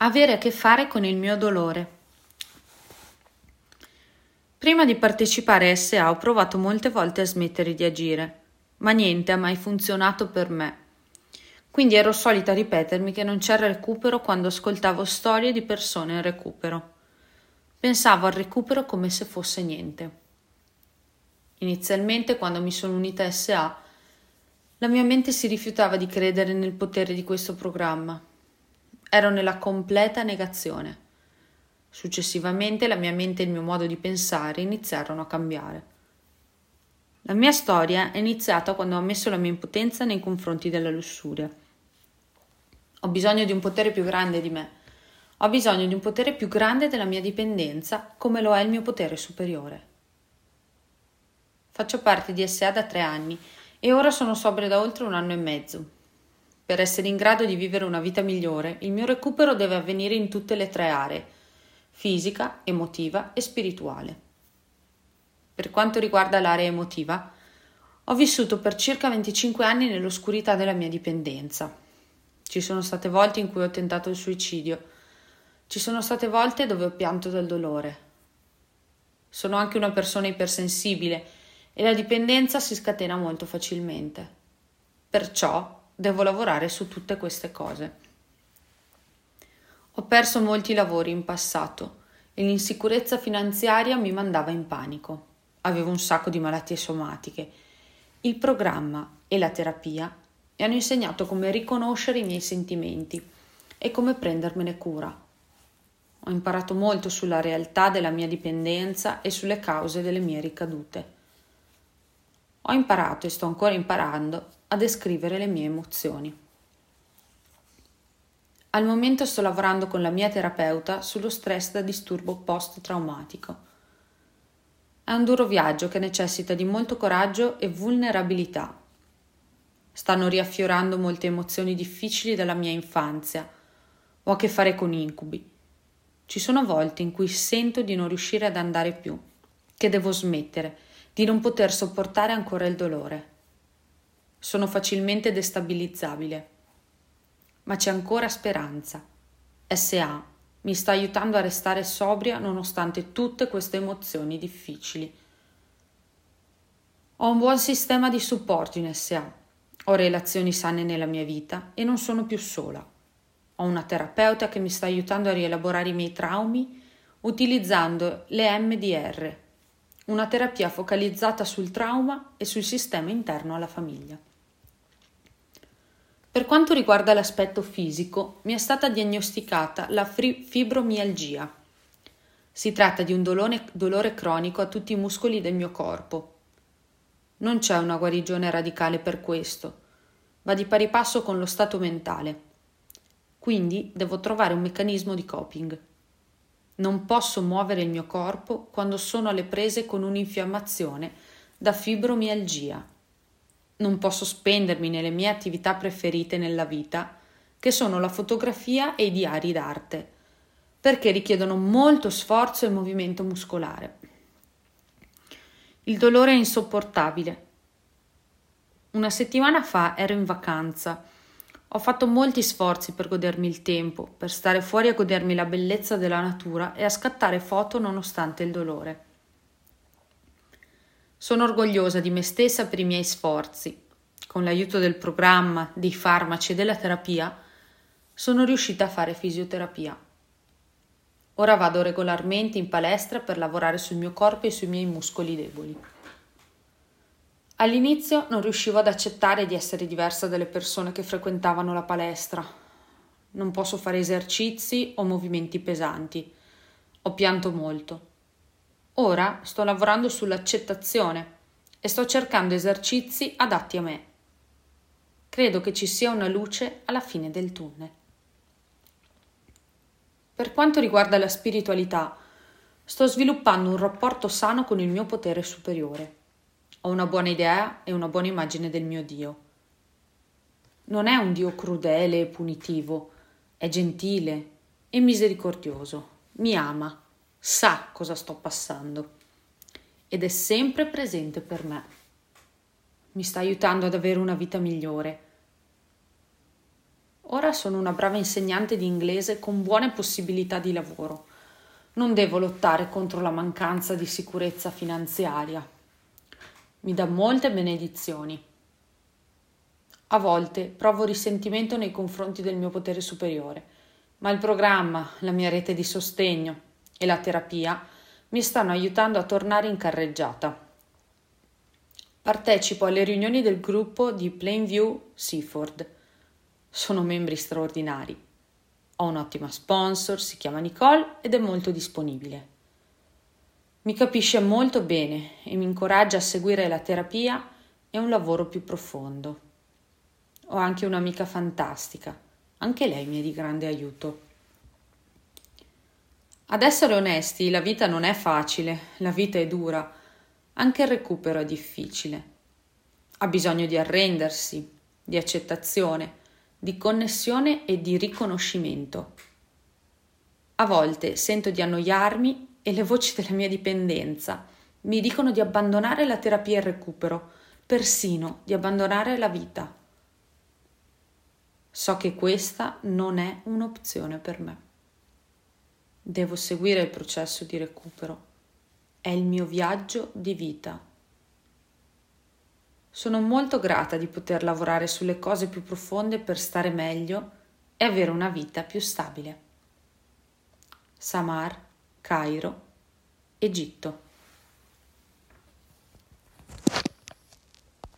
Avere a che fare con il mio dolore. Prima di partecipare a SA ho provato molte volte a smettere di agire, ma niente ha mai funzionato per me. Quindi ero solita ripetermi che non c'era recupero quando ascoltavo storie di persone in recupero. Pensavo al recupero come se fosse niente. Inizialmente, quando mi sono unita a SA, la mia mente si rifiutava di credere nel potere di questo programma Ero nella completa negazione. Successivamente la mia mente e il mio modo di pensare iniziarono a cambiare. La mia storia è iniziata quando ho ammesso la mia impotenza nei confronti della lussuria. Ho bisogno di un potere più grande di me. Ho bisogno di un potere più grande della mia dipendenza, come lo è il mio potere superiore. Faccio parte di SA da tre anni e ora sono sobria da oltre un anno e mezzo. Per essere in grado di vivere una vita migliore, il mio recupero deve avvenire in tutte le tre aree, fisica, emotiva e spirituale. Per quanto riguarda l'area emotiva, ho vissuto per circa 25 anni nell'oscurità della mia dipendenza. Ci sono state volte in cui ho tentato il suicidio, ci sono state volte dove ho pianto dal dolore. Sono anche una persona ipersensibile e la dipendenza si scatena molto facilmente. Perciò devo lavorare su tutte queste cose. Ho perso molti lavori in passato e l'insicurezza finanziaria mi mandava in panico. Avevo un sacco di malattie somatiche. Il programma e la terapia mi hanno insegnato come riconoscere i miei sentimenti e come prendermene cura. Ho imparato molto sulla realtà della mia dipendenza e sulle cause delle mie ricadute. Ho imparato e sto ancora imparando a descrivere le mie emozioni. Al momento sto lavorando con la mia terapeuta sullo stress da disturbo post-traumatico. È un duro viaggio che necessita di molto coraggio e vulnerabilità. Stanno riaffiorando molte emozioni difficili della mia infanzia. Ho a che fare con incubi. Ci sono volte in cui sento di non riuscire ad andare più, che devo smettere, di non poter sopportare ancora il dolore. Sono facilmente destabilizzabile. Ma c'è ancora speranza. SA mi sta aiutando a restare sobria nonostante tutte queste emozioni difficili. Ho un buon sistema di supporto in SA. Ho relazioni sane nella mia vita e non sono più sola. Ho una terapeuta che mi sta aiutando a rielaborare i miei traumi utilizzando le MDR, una terapia focalizzata sul trauma e sul sistema interno alla famiglia. Per quanto riguarda l'aspetto fisico, mi è stata diagnosticata la fibromialgia. Si tratta di un dolore, dolore cronico a tutti i muscoli del mio corpo. Non c'è una guarigione radicale per questo, va di pari passo con lo stato mentale. Quindi devo trovare un meccanismo di coping. Non posso muovere il mio corpo quando sono alle prese con un'infiammazione da fibromialgia non posso spendermi nelle mie attività preferite nella vita, che sono la fotografia e i diari d'arte, perché richiedono molto sforzo e movimento muscolare. Il dolore è insopportabile. Una settimana fa ero in vacanza. Ho fatto molti sforzi per godermi il tempo, per stare fuori a godermi la bellezza della natura e a scattare foto nonostante il dolore. Sono orgogliosa di me stessa per i miei sforzi. Con l'aiuto del programma, dei farmaci e della terapia, sono riuscita a fare fisioterapia. Ora vado regolarmente in palestra per lavorare sul mio corpo e sui miei muscoli deboli. All'inizio non riuscivo ad accettare di essere diversa dalle persone che frequentavano la palestra. Non posso fare esercizi o movimenti pesanti. Ho pianto molto. Ora sto lavorando sull'accettazione e sto cercando esercizi adatti a me. Credo che ci sia una luce alla fine del tunnel. Per quanto riguarda la spiritualità, sto sviluppando un rapporto sano con il mio potere superiore. Ho una buona idea e una buona immagine del mio Dio. Non è un Dio crudele e punitivo, è gentile e misericordioso, mi ama sa cosa sto passando ed è sempre presente per me. Mi sta aiutando ad avere una vita migliore. Ora sono una brava insegnante di inglese con buone possibilità di lavoro. Non devo lottare contro la mancanza di sicurezza finanziaria. Mi dà molte benedizioni. A volte provo risentimento nei confronti del mio potere superiore, ma il programma, la mia rete di sostegno e la terapia mi stanno aiutando a tornare in carreggiata. Partecipo alle riunioni del gruppo di Plainview Seaford. Sono membri straordinari. Ho un'ottima sponsor, si chiama Nicole ed è molto disponibile. Mi capisce molto bene e mi incoraggia a seguire la terapia e un lavoro più profondo. Ho anche un'amica fantastica, anche lei mi è di grande aiuto. Ad essere onesti, la vita non è facile, la vita è dura, anche il recupero è difficile. Ha bisogno di arrendersi, di accettazione, di connessione e di riconoscimento. A volte sento di annoiarmi e le voci della mia dipendenza mi dicono di abbandonare la terapia e il recupero, persino di abbandonare la vita. So che questa non è un'opzione per me. Devo seguire il processo di recupero è il mio viaggio di vita. Sono molto grata di poter lavorare sulle cose più profonde per stare meglio e avere una vita più stabile. Samar, Cairo, Egitto.